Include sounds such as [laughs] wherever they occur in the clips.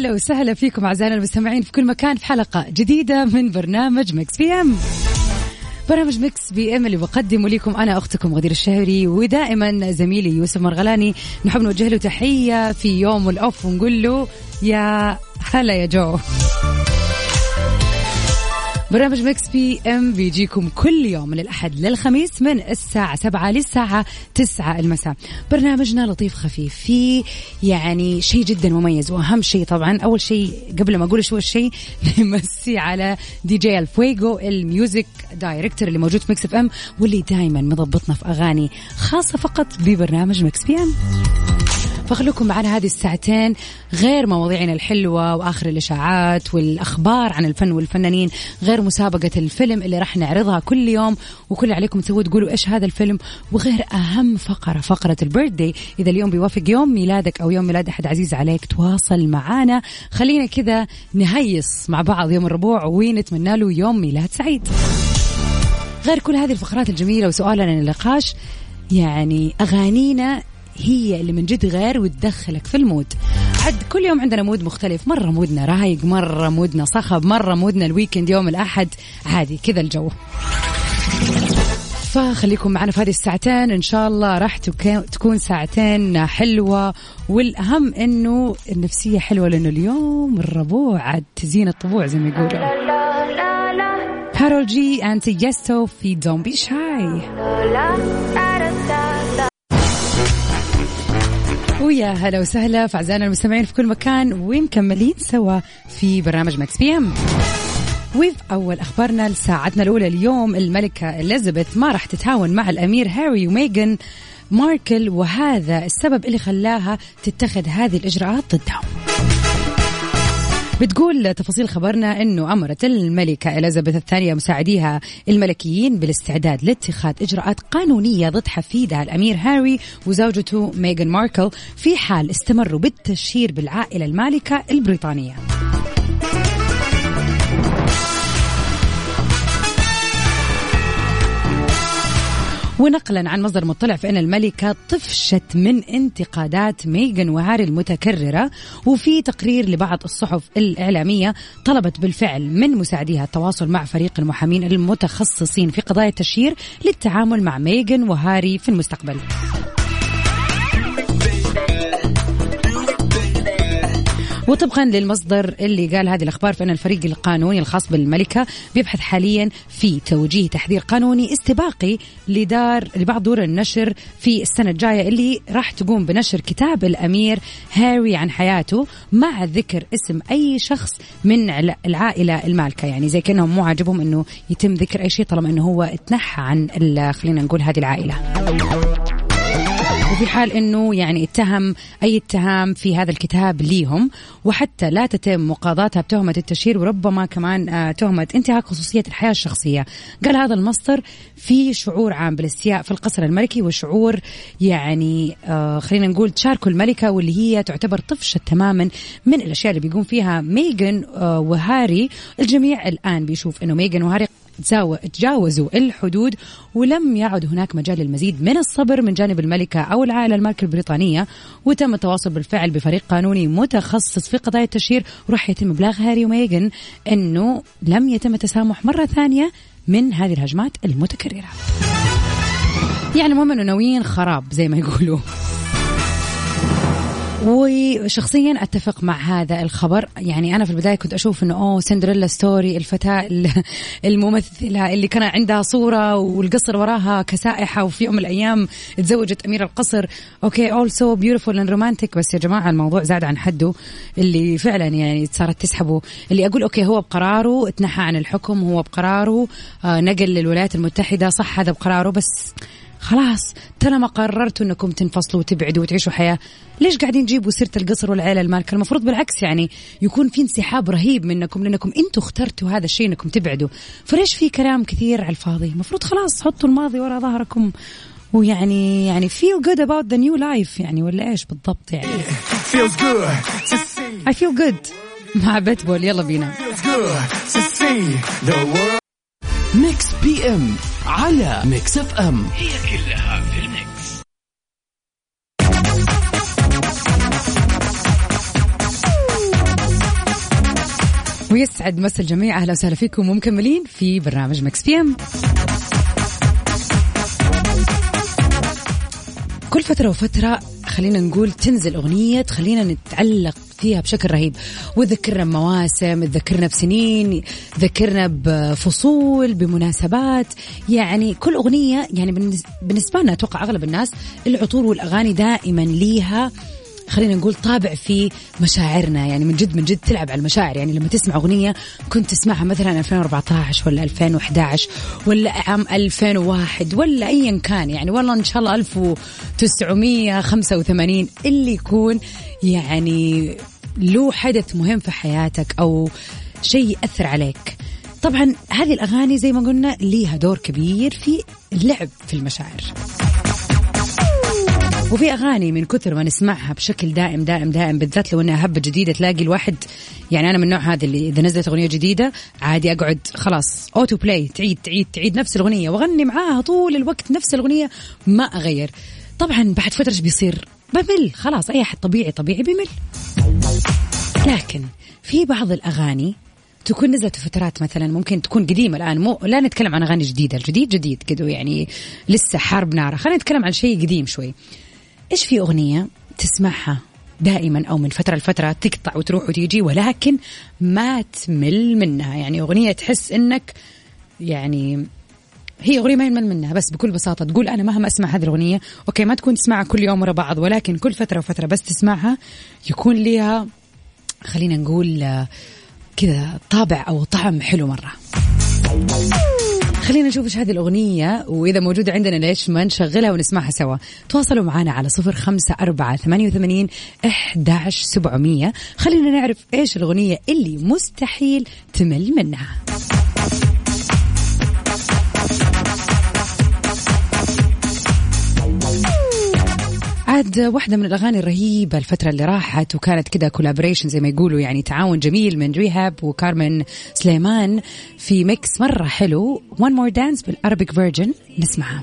هلا وسهلا فيكم أعزائنا المستمعين في كل مكان في حلقة جديدة من برنامج Mix PM. برنامج Mix PM اللي بقدمه لكم أنا أختكم غدير الشهري ودائما زميلي يوسف مرغلاني. نحب نوجه له تحية في يوم ال off ونقول له يا هلا يا جو. برنامج Mix PM بيجيكم كل يوم من الأحد للخميس من الساعة سبعة للساعة تسعة المساء. برنامجنا لطيف خفيف فيه يعني شيء جدا مميز وأهم شيء طبعا أول شيء قبل ما أقول شو الشيء [laughs] نمسي على دي جي الفويجو ال music director اللي موجود في Mix FM واللي دائما مضبطنا في أغاني خاصة فقط ببرنامج Mix PM. فخلوكم معنا هذه الساعتين غير مواضيعنا الحلوة وآخر الإشاعات والأخبار عن الفن والفنانين غير مسابقة الفيلم اللي راح نعرضها كل يوم. وكل عليكم تسووا تقولوا إيش هذا الفيلم؟ وغير أهم فقرة فقرة ال birthday إذا اليوم بيوافق يوم ميلادك أو يوم ميلاد أحد عزيز عليك تواصل معنا خلينا كذا نهيص مع بعض يوم الربوع ونتمنى له يوم ميلاد سعيد. غير كل هذه الفقرات الجميلة وسؤالنا للنقاش يعني أغانينا هي اللي من جد غير وتدخلك في ال mood. عد كل يوم عندنا mood مختلف. مرة mood نا رايق مرة mood نا صخب مرة mood نا ال weekend يوم الأحد. عادي كذا الجو. فخليكم معنا في هذه الساعتين. إن شاء الله راح تكون ساعتين حلوة. والأهم إنه النفسية حلوة لأنه اليوم الربوع عاد تزين الطبوع زي ما يقولوا. كارول جي انت يستو في دون بي شاي ويا هلا وسهلا في أعزائنا المستمعين في كل مكان ومكملين سوا في برنامج Mix PM وفي أول أخبارنا لساعتنا الأولى اليوم الملكة إليزابيث ما راح تتهاون مع الأمير هاري وميغان ماركل وهذا السبب اللي خلاها تتخذ هذه الإجراءات ضدهم. بتقول تفاصيل خبرنا إنه أمرت الملكة إليزابيث الثانية مساعديها الملكيين بالاستعداد لاتخاذ إجراءات قانونية ضد حفيدها الأمير هاري وزوجته ميغان ماركل في حال استمروا بالتشهير بالعائلة المالكة البريطانية. ونقلا عن مصدر مطلع فإن الملكة طفشت من انتقادات ميغان وهاري المتكررة وفي تقرير لبعض الصحف الإعلامية طلبت بالفعل من مساعديها التواصل مع فريق المحامين المتخصصين في قضايا التشهير للتعامل مع ميغان وهاري في المستقبل. وطبقا للمصدر اللي قال هذه الأخبار فان الفريق القانوني الخاص بالملكة بيبحث حاليا في توجيه تحذير قانوني استباقي لدار لبعض دور النشر في السنة الجاية اللي راح تقوم بنشر كتاب الأمير هاري عن حياته مع ذكر اسم أي شخص من العائلة المالكة. يعني زي كأنهم مو عاجبهم إنه يتم ذكر أي شيء طالما إنه هو اتنحى عن خلينا نقول هذه العائلة. وفي حال إنه يعني اتهم أي اتهام في هذا الكتاب ليهم وحتى لا تتم مقاضاتها بتهمة التشهير وربما كمان آه، تهمة انتهاك خصوصية الحياة الشخصية. قال هذا المصدر في شعور عام بالاستياء في القصر الملكي وشعور يعني آه خلينا نقول تشاركوا الملكة واللي هي تعتبر طفشة تماما من الأشياء اللي بيقوم فيها ميغن آه وهاري. الجميع الآن بيشوف إنه ميغن وهاري تجاوزوا الحدود ولم يعد هناك مجال للمزيد من الصبر من جانب الملكة أو العائلة المالكة البريطانية. وتم التواصل بالفعل بفريق قانوني متخصص في قضايا التشهير. وراح يتم إبلاغ هاري وميغن أنه لم يتم التسامح مرة ثانية من هذه الهجمات المتكررة. يعني المهم أنه ناويين خراب زي ما يقولوا. وشخصيا أتفق مع هذا الخبر. يعني أنا في البداية كنت أشوف إنه أوه Cinderella story الفتاة [laughs] الممثلة اللي كان عندها صورة والقصر وراها كسائحة وفي يوم من الأيام تزوجت امير القصر. okay all so beautiful and romantic بس يا جماعة الموضوع زاد عن حده. اللي فعلا يعني صارت تسحبه. اللي أقول okay هو بقراره تنحى عن الحكم هو بقراره. آه نقل للولايات المتحدة صح هذا بقراره. بس خلاص طالما قررتوا انكم تنفصلوا وتبعدوا وتعيشوا حياة. ليش قاعدين تجيبوا سيرة القصر والعيله المال كان المفروض بالعكس يعني يكون في انسحاب رهيب منكم لأنكم أنتم اخترتوا هذا الشيء إنكم تبعدوا. فليش في كلام كثير على الفاضي؟ المفروض خلاص حطوا الماضي ورا ظهركم. ويعني يعني feel good about the new life يعني ولا إيش بالضبط يعني؟ Feels good I feel good. مع بيتبول يلا بينا. Mix PM على Mix FM هي كلها في ال mix. ويسعد مسا الجميع. أهلا وسهلا فيكم ومكملين في برنامج Mix PM كل فترة وفترة خلينا نقول تنزل أغنية تخلينا نتعلق فيها بشكل رهيب. وتذكرنا بمواسم تذكرنا بسنين تذكرنا بفصول بمناسبات. يعني كل أغنية يعني بالنس- بالنسبة لنا أتوقع أغلب الناس العطور والأغاني دائما ليها خلينا نقول طابع في مشاعرنا. يعني من جد من جد تلعب على المشاعر. يعني لما تسمع أغنية كنت تسمعها مثلا 2014 ولا 2011 ولا عام 2001 ولا أيا كان. يعني والله إن شاء الله 1985 اللي يكون. يعني له حدث مهم في حياتك أو شيء يأثر عليك. طبعا هذه الأغاني زي ما قلنا ليها دور كبير في اللعب في المشاعر. وفي أغاني من كثر ما نسمعها بشكل دائم دائم دائم بالذات لو إنها هبة جديدة تلاقي الواحد يعني أنا من النوع هذا اللي إذا نزلت أغنية جديدة عادي أقعد خلاص auto play تعيد تعيد تعيد نفس الأغنية وأغني معاها طول الوقت نفس الأغنية ما أغير. طبعا بعد فترة إيش بيصير؟ بمل. خلاص أي أحد طبيعي طبيعي بيمل لكن في بعض الأغاني تكون نزلت فترات مثلا ممكن تكون قديمة الآن. مو لا نتكلم عن أغاني جديدة الجديد جديد كده يعني لسه حرب ناره خلينا نتكلم عن شيء قديم شوي. إيش في أغنية تسمعها دائما أو من فترة لفترة تقطع وتروح وتيجي ولكن ما تمل منها؟ يعني أغنية تحس إنك يعني هي أغنية ما يمل منها بس بكل بساطة تقول أنا مهما أسمع هذه الأغنية أوكي ما تكون تسمعها كل يوم ورا بعض ولكن كل فترة وفترة بس تسمعها يكون ليها خلينا نقول كذا طابع أو طعم حلو مرة. خلينا نشوف إيش هذه الأغنية وإذا موجودة عندنا ليش ما نشغلها ونسمعها سوا. تواصلوا معنا على صفر خمسة أربعة ثمانية وثمانين إحداش سبعمية. خلينا نعرف إيش الأغنية اللي مستحيل تمل منها. عاد واحدة من الأغاني الرهيبة الفترة اللي راحت وكانت كده collaboration زي ما يقولوا يعني تعاون جميل من ريهاب وكارمن سليمان في mix مرة حلو. One More Dance بال Arabic version نسمعها.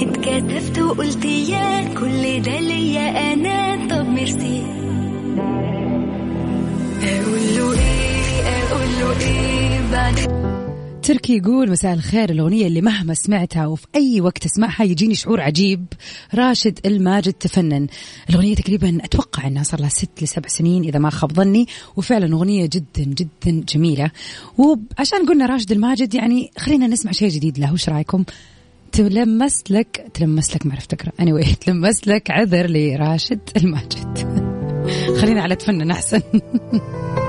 اتكتفت وقلت يا كل ده ليا أنا طب ميرسي. أقول له إيه أقول له إيه بعد تركي يقول مساء الخير الأغنية اللي مهما سمعتها وفي أي وقت أسمعها يجيني شعور عجيب. راشد الماجد تفنن. الأغنية تقريبا أتوقع أنها صار لها ست لسبع سنين إذا ما خاب ظني وفعلا أغنية جدا جدا جميلة. وعشان قلنا راشد الماجد يعني خلينا نسمع شيء جديد له. وش رأيكم؟ تلمس لك تلمس لك ما عرفت اني anyway, [laughs] تلمس لك عذر لراشد الماجد. [laughs] خلينا على تفنن أحسن. [laughs]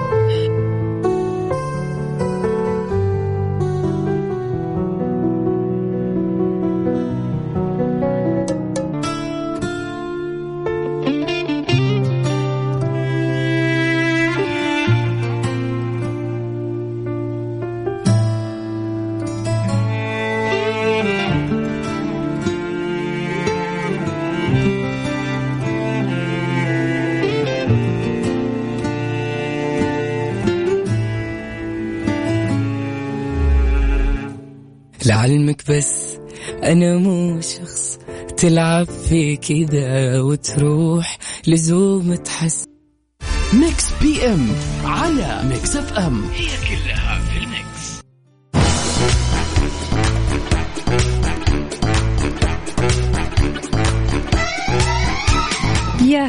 لعلمك بس أنا مو شخص تلعب في كذا وتروح لزوم تحس. Mix PM على Mix FM. هي كلها في ال mix.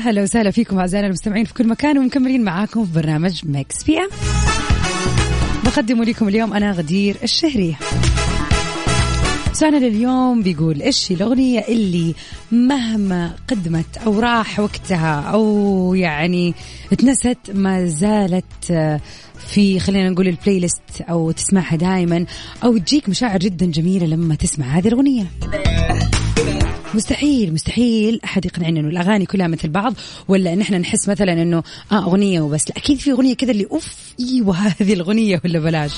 هلا وسهلا فيكم أعزائنا المستمعين في كل مكان ومكملين معاكم في برنامج Mix PM. بقدم لكم اليوم أنا غدير الشهري سؤالنا لليوم بيقول إيش الأغنية اللي مهما قدمت أو راح وقتها أو يعني اتنست ما زالت آه، في خلينا نقول البلاي ليست أو تسمعها دائما أو تجيك مشاعر جدا جميلة لما تسمع هذه الأغنية. مستحيل مستحيل أحد يقنعني إنه الأغاني كلها مثل بعض ولا ان إحنا نحس مثلا إنه آه أغنية وبس. لا أكيد في أغنية كذا اللي أوف إيوه هذه الأغنية ولا بلاش.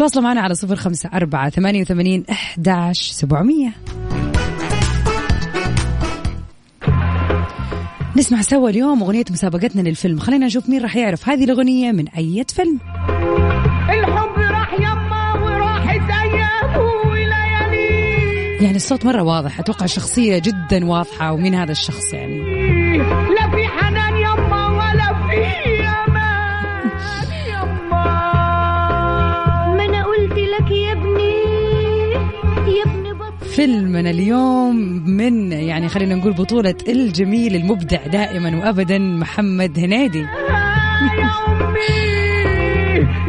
تواصلوا معنا على صفر خمسة أربعة ثمانية وثمانين أحداش سبعمية. نسمع سوا اليوم أغنية مسابقتنا للفيلم. خلينا نشوف مين راح يعرف هذه الأغنية من أي فيلم. الحب راح يما ايامه وليالي يعني الصوت مرة واضح أتوقع الشخصية جدا واضحة ومين هذا الشخص يعني؟ فيلمنا اليوم من يعني خلينا نقول بطولة الجميل المبدع دائما وأبدا محمد هنيدي. يا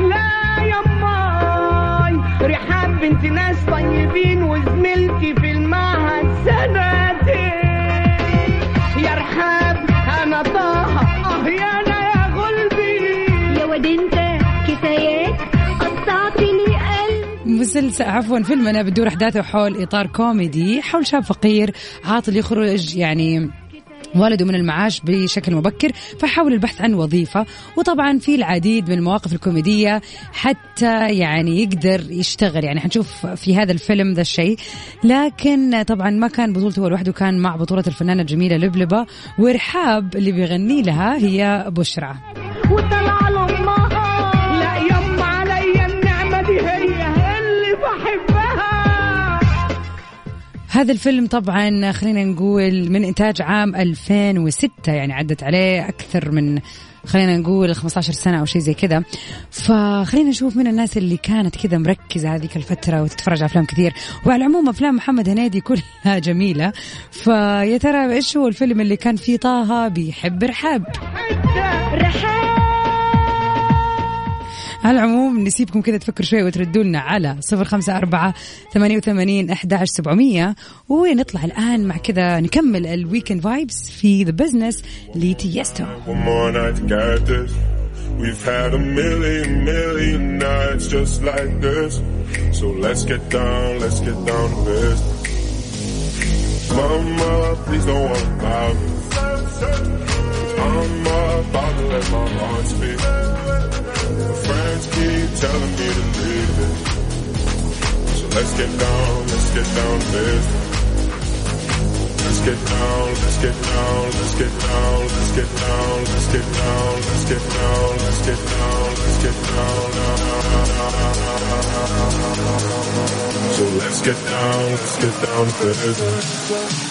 لا يماي رحاب بنت ناس طيبين وزميلتي في مسلسل عفوا فيلمنا بتدور أحداثه حول إطار كوميدي حول شاب فقير عاطل يخرج يعني والده من المعاش بشكل مبكر فحاول البحث عن وظيفة. وطبعا في العديد من المواقف الكوميدية حتى يعني يقدر يشتغل. يعني حنشوف في هذا الفيلم ذا الشيء. لكن طبعا ما كان بطولته هو لوحده كان مع بطولة الفنانة الجميلة لبلبة ورحاب اللي بيغني لها هي بشرى. هذا الفيلم طبعا خلينا نقول من إنتاج عام 2006 يعني عدت عليه أكثر من خلينا نقول 15 سنة أو شيء زي كذا. فخلينا نشوف من الناس اللي كانت كذا مركزة هذيك الفترة وتتفرج على أفلام كثير. وعلى العموم أفلام محمد هنيدي كلها [laughs] جميلة. فيا ترى إيش هو الفيلم اللي كان فيه طه بيحب رحاب. على العموم نسيبكم كذا تفكروا شوي وتردوا لنا على صفر خمسة أربعة ثمانية وثمانين أحداش سبعمية ونطلع الآن مع كذا نكمل الويكند فايبس في ذا بزنس لتيستو. We've had a million, million nights just like this. So let's get down, let's get down to business. Mama, please don't worry about me. I'm about to let my heart speak. Friends keep telling me to leave it. So let's get down, let's get down business. Let's get down, let's get down, let's get down, let's get down, let's get down, let's get down, let's get down, let's get down. So let's get down, let's get down business.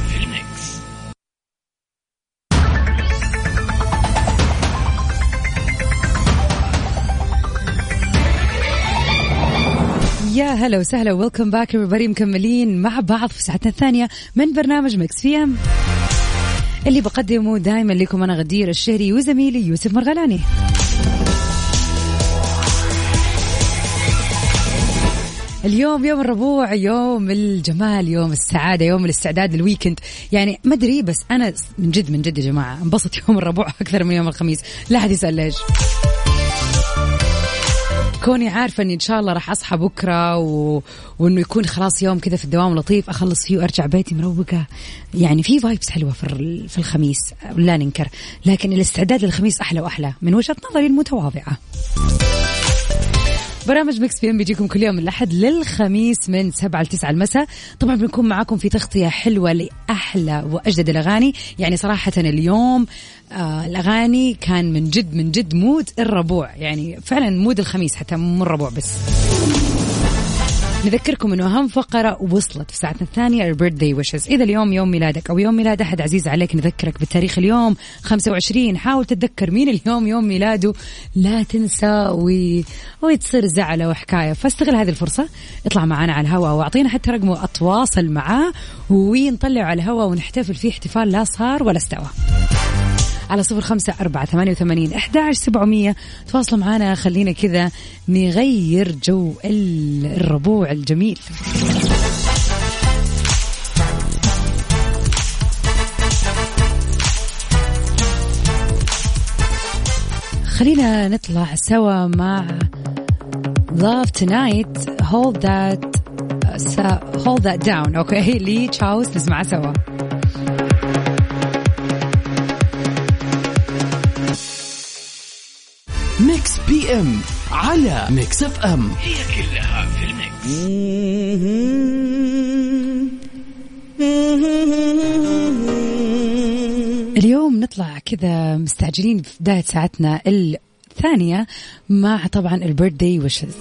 يا هلا وسهلا. welcome back everybody. مكملين مع بعض في ساعتنا الثانية من برنامج Mix PM اللي بقدمه دائما لكم أنا غدير الشهري وزميلي يوسف مرغلاني. اليوم يوم الربوع يوم الجمال يوم السعادة يوم الاستعداد لل weekend يعني ما أدري بس أنا من جد من جد يا جماعة انبسط يوم الربوع أكثر من يوم الخميس. لا أحد يسأل ليش. كوني عارفة إني إن شاء الله راح أصحى بكرة و... وإنه يكون خلاص يوم كذا في الدوام لطيف أخلص فيه وأرجع بيتي مروقة. يعني في vibes حلوة في في الخميس لا ننكر. لكن الاستعداد للخميس أحلى وأحلى من وجهة نظري المتواضعة. برنامج Mix PM بيجيكم كل يوم من الأحد للخميس من 7 ل 9 المساء. طبعا بنكون معاكم في تغطية حلوة لأحلى وأجدد الأغاني. يعني صراحة اليوم آه الأغاني كان من جد من جد mood الربوع. يعني فعلا mood الخميس حتى مو الربوع بس. نذكركم إنه أهم فقرة وصلت في ساعتنا الثانية ال birthday wishes إذا اليوم يوم ميلادك أو يوم ميلاد أحد عزيز عليك نذكرك بالتاريخ اليوم 25 حاول تتذكر مين اليوم يوم ميلاده. لا تنسى وي... وتصير زعلة وحكاية. فاستغل هذه الفرصة. اطلع معنا على الهواء واعطينا حتى رقمه اتواصل معاه. ونطلعه على الهواء ونحتفل فيه احتفال لا صار ولا استوى. على صفر خمسة أربعة ثمانية وثمانين أحد سبعمية. تواصلوا معنا خلينا كذا نغير جو ال- الربوع الجميل. خلينا نطلع سوا مع Love Tonight. Hold That Hold That Down أوكي [laughs] لي تشاوس نسمعها سوا. ميكس بي ام على ميكس اف ام هي كلها في الميكس اليوم نطلع كذا مستعجلين في بداية ساعتنا الثانية مع طبعا البيرثدي ويشز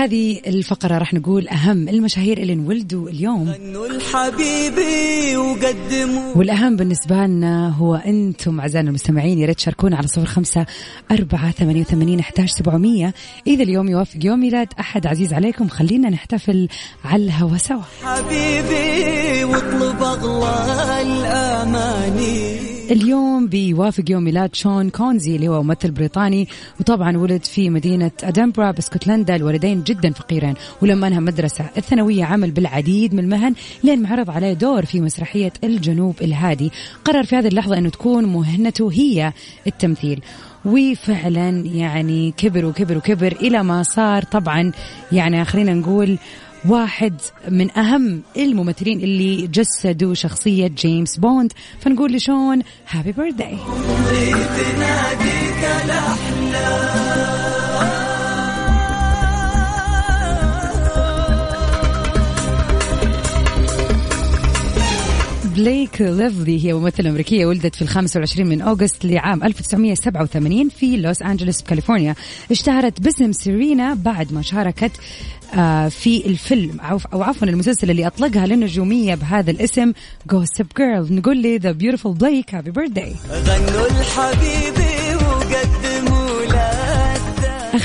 هذه الفقرة راح نقول أهم المشاهير اللي انولدوا اليوم. الحبيبي وقدموا. والأهم بالنسبة لنا هو أنتم أعزائنا المستمعين يا ريت تشاركونا على صفر خمسة أربعة ثمانية وثمانين سبعمية. إذا اليوم يوافق يوم ميلاد أحد عزيز عليكم خلينا نحتفل على الهوا سوا. حبيبي واطلب أغلى الأماني. اليوم بيوافق يوم ميلاد شون كونزي اللي هو ممثل بريطاني وطبعا ولد في مدينة أدنبرا باسكتلندا الوالدين جدا فقيرين. ولما أنهى مدرسة الثانوية عمل بالعديد من المهن لين معرض عليه دور في مسرحية الجنوب الهادي. قرر في هذه اللحظة أنه تكون مهنته هي التمثيل. وفعلا يعني كبر وكبر وكبر إلى ما صار. طبعا يعني خلينا نقول واحد من أهم الممثلين اللي جسدوا شخصية جيمس بوند. فنقول لشون happy birthday بليك ليفلي هي ممثلة أمريكية ولدت في الخامس والعشرين من أغسطس لعام 1987 في لوس أنجلوس بكاليفورنيا اشتهرت باسم سيرينا بعد ما شاركت آه، في الفيلم. أو عفوا المسلسل اللي أطلقها للنجومية بهذا الاسم Gossip Girl. نقول لي The Beautiful Blake Happy Birthday. غنوا الحبيبي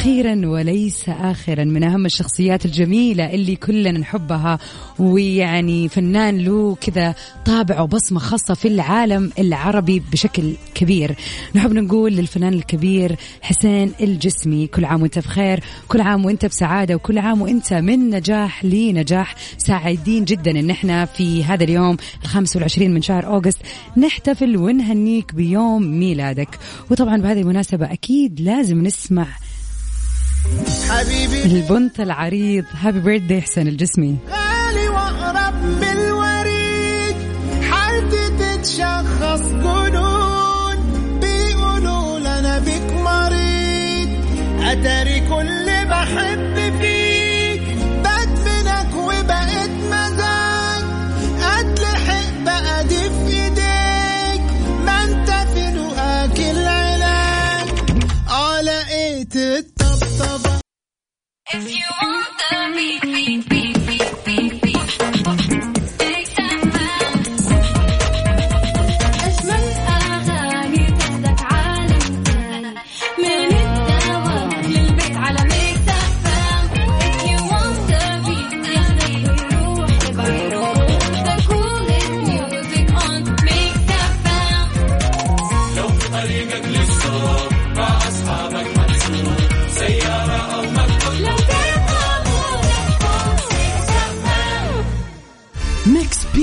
أخيرا وليس آخرا. من أهم الشخصيات الجميلة اللي كلنا نحبها. ويعني فنان له كذا طابع وبصمة خاصة في العالم العربي بشكل كبير. نحب نقول للفنان الكبير حسين الجسمي كل عام وأنت بخير كل عام وأنت بسعادة وكل عام وأنت من نجاح لنجاح. سعيدين جدا إن إحنا في هذا اليوم الخامس والعشرين من شهر أوغست نحتفل ونهنيك بيوم ميلادك. وطبعا بهذه المناسبة أكيد لازم نسمع حبيبي البنت العريض هابي بيرثدي حسين الجسمي. غالي واقرب من الوريد حالتي تتشخص جنون. بيقولوا لنا بيك مريض. أتاري كل بحب If you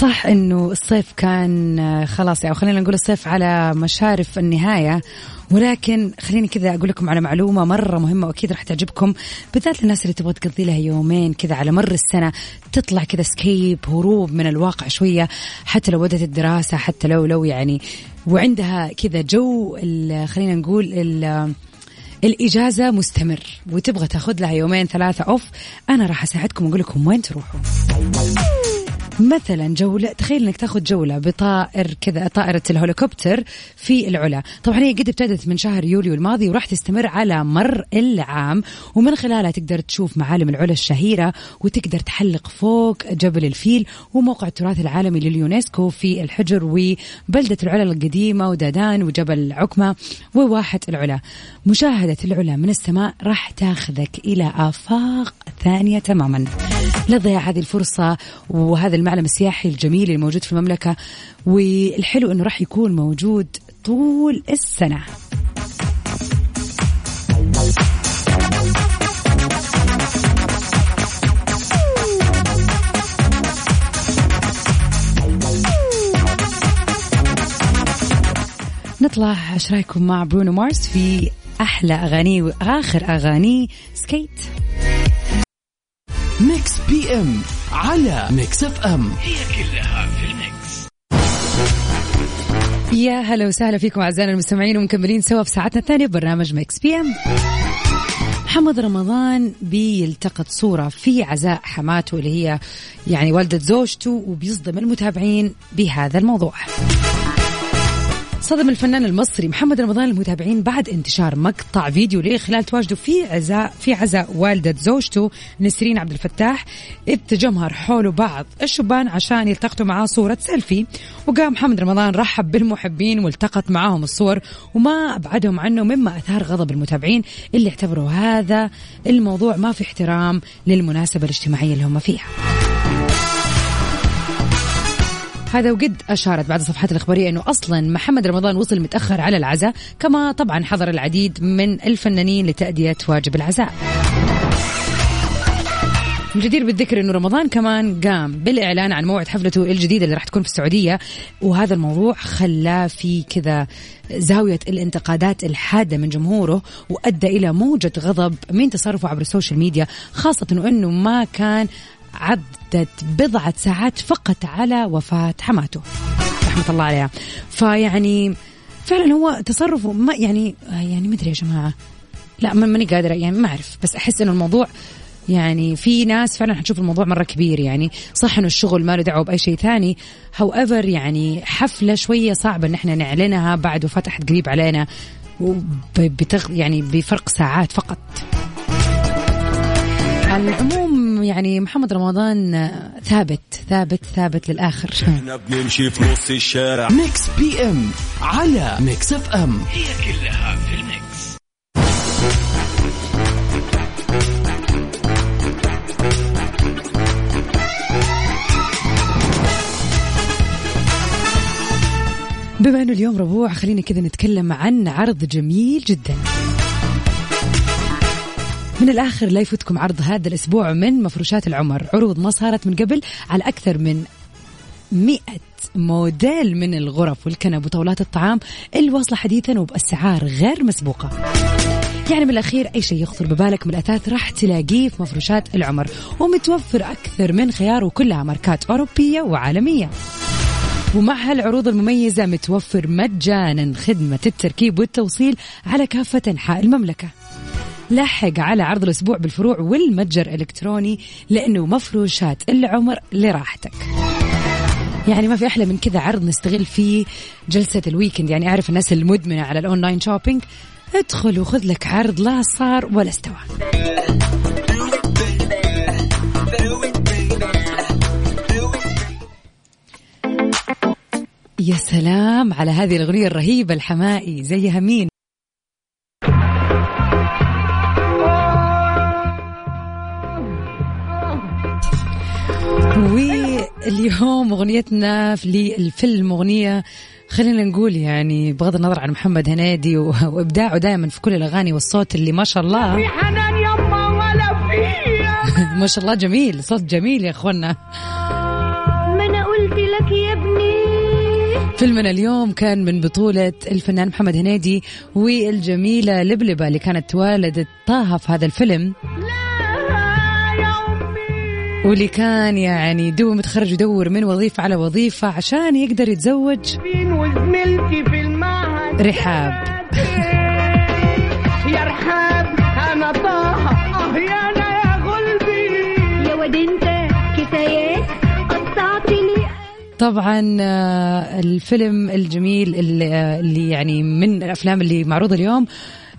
صح إنه الصيف كان آه، خلاص أو خلينا نقول الصيف على مشارف النهاية. ولكن خليني كذا أقول لكم على معلومة مرة مهمة وأكيد راح تعجبكم بالذات للناس اللي تبغى تقضي لها يومين كذا على مر السنة تطلع كذا escape هروب من الواقع شوية حتى لو بدات الدراسة حتى لو لو يعني وعندها كذا جو خلينا نقول ال- الإجازة مستمر وتبغى تاخذ لها يومين ثلاثة off أنا راح أساعدكم وأقول لكم وين تروحوا. مثلا جولة تخيل إنك تاخذ جولة بطائر كذا طائرة الهليكوبتر في العلا. طبعا هي قد ابتدت من شهر يوليو الماضي وراح تستمر على مر العام ومن خلالها تقدر تشوف معالم العلا الشهيرة وتقدر تحلق فوق جبل الفيل وموقع التراث العالمي لليونسكو في الحجر وبلدة العلا القديمة ودادان وجبل عكمة وواحة العلا. مشاهدة العلا من السماء راح تاخذك إلى آفاق ثانية تماما. لا تضيع هذه الفرصة وهذا المعلم السياحي الجميل الموجود في المملكة والحلو أنه راح يكون موجود طول السنة. نطلع إيش رأيكم مع برونو مارس في أحلى اغانيه وآخر اغانيه Skate؟ Mix PM على Mix FM يا هلا وسهلا فيكم أعزائنا المستمعين ومكملين سوا في ساعتنا الثانية ببرنامج Mix PM محمد رمضان بيلتقط صورة في عزاء حماته اللي هي يعني والدة زوجته وبيصدم المتابعين بهذا الموضوع. صدم الفنان المصري محمد رمضان المتابعين بعد انتشار مقطع فيديو له خلال تواجده في عزاء في عزاء والدة زوجته نسرين عبد الفتاح. إذ تجمهر حوله بعض الشبان عشان يلتقطوا معاه صورة سيلفي. وقام محمد رمضان رحب بالمحبين والتقط معاهم الصور وما أبعدهم عنه مما أثار غضب المتابعين اللي اعتبروا هذا الموضوع ما في احترام للمناسبة الاجتماعية اللي هم فيها. هذا وقد أشارت بعض الصفحات الإخبارية أنه أصلا محمد رمضان وصل متأخر على العزاء كما طبعا حضر العديد من الفنانين لتأدية واجب العزاء. الجدير بالذكر إنه رمضان كمان قام بالإعلان عن موعد حفلته الجديدة اللي راح تكون في السعودية وهذا الموضوع خلاه في كذا زاوية الانتقادات الحادة من جمهوره وأدى إلى موجة غضب من تصرفه عبر السوشيال ميديا خاصة إنه ما كان عدت بضعة ساعات فقط على وفاة حماته رحمة الله عليها. فيعني فعلا هو تصرفه ما يعني يعني ما أدري يا جماعة. لا ما- ماني قادرة يعني ما أعرف. بس أحس إنه الموضوع يعني في ناس فعلا حنشوف الموضوع مرة كبير يعني. صح إنه الشغل ما له دعوة بأي شيء ثاني. هاو ايفر يعني حفلة شوية صعبة إن إحنا نعلنها بعد وفاة أحد قريب علينا. يعني بفرق ساعات فقط. على العموم يعني محمد رمضان ثابت ثابت ثابت للآخر. إحنا بنمشي في نص الشارع. Mix P M على Mix FM بما إنه اليوم ربوع خلينا كذا نتكلم عن عرض جميل جدا. من الآخر لا يفوتكم عرض هذا الأسبوع من مفروشات العمر. عروض ما صارت من قبل على أكثر من مئة موديل من الغرف والكنب وطاولات الطعام الواصلة حديثا وبأسعار غير مسبوقة. يعني من الأخير أي شيء يخطر ببالك من الأثاث راح تلاقيه في مفروشات العمر ومتوفر أكثر من خيار وكلها ماركات أوروبية وعالمية. ومع هالعروض المميزة متوفر مجانا خدمة التركيب والتوصيل على كافة أنحاء المملكة. لحق على عرض الأسبوع بالفروع والمتجر الإلكتروني لأنه مفروشات العمر لراحتك. يعني ما في أحلى من كذا عرض نستغل فيه جلسة ال weekend. يعني أعرف الناس المدمنة على ال online shopping ادخل وخذ لك عرض لا صار ولا استوى. يا سلام على هذه الأغنية الرهيبة الحمائي زيها مين؟ واليوم أغنيتنا في الفيلم أغنية خلينا نقول يعني بغض النظر عن محمد هنيدي وإبداعه دائما في كل الأغاني والصوت اللي ما شاء الله. حنان يما ولا في [laughs] ما شاء الله جميل صوت جميل يا أخوانا. ما أنا قلت لك فيلمنا اليوم كان من بطولة الفنان محمد هنيدي والجميلة لبلبة اللي كانت والدة طه في هذا الفيلم. واللي كان يعني دو متخرج يدور من وظيفة على وظيفة عشان يقدر يتزوج وزميلتي في المعهد. رحاب. يا رحاب أنا طه. أه يا أنا يا قلبي يا ود أنت كفايات قطعت لي طبعا آه، الفيلم الجميل اللي, آه، اللي يعني من الأفلام اللي معروضة اليوم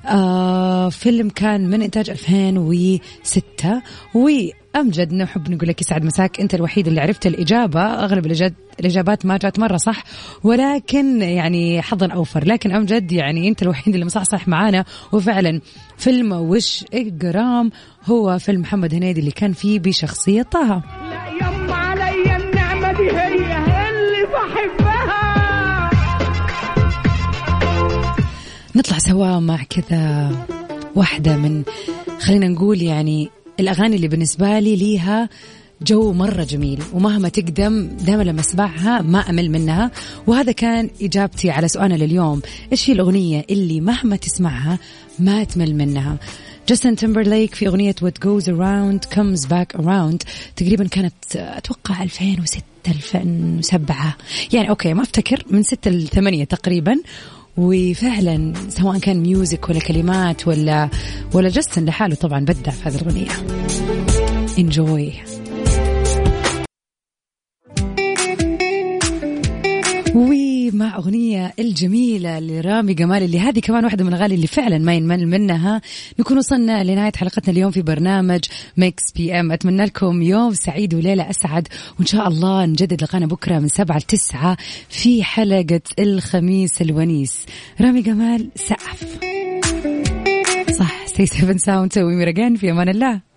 آه فيلم كان من إنتاج 2006 وامجد نحب نقول لك يسعد مساك. أنت الوحيد اللي عرفت الإجابة. أغلب الإجابات ما جات مرة صح ولكن يعني حظا أوفر. لكن امجد يعني أنت الوحيد اللي مصحصح معانا. وفعلا فيلم وش إجرام هو فيلم محمد هنيدي اللي كان فيه بشخصية طه. لا يما عليا النعمة دي هي اللي بحبها نطلع سوا مع كذا واحدة من خلينا نقول يعني الأغاني اللي بالنسبة لي ليها جو مرة جميل ومهما تقدم دائما لما أسمعها ما أمل منها. وهذا كان إجابتي على سؤالنا لليوم إيش هي الأغنية اللي مهما تسمعها ما تمل منها؟ جاستن تمبرليك في أغنية What Goes Around Comes Back Around. تقريبا كانت أتوقع 2006 2007 يعني okay ما أفتكر من 6 ل 8 تقريبا. وفعلا سواء كان music ولا كلمات ولا ولا جاستن لحاله طبعا بدع في هذه الأغنية. Enjoy أغنية الجميلة لرامي جمال اللي هذه كمان واحدة من الأغاني اللي فعلا ما ينمل منها. نكون وصلنا لنهاية حلقتنا اليوم في برنامج Mix PM أتمنى لكم يوم سعيد وليلة أسعد وإن شاء الله نجدد لقانا بكرة من سبعة لتسعة في حلقة الخميس الونيس. رامي جمال سقف. صح سي 7 ساوند سوي ميرجان في أمان الله.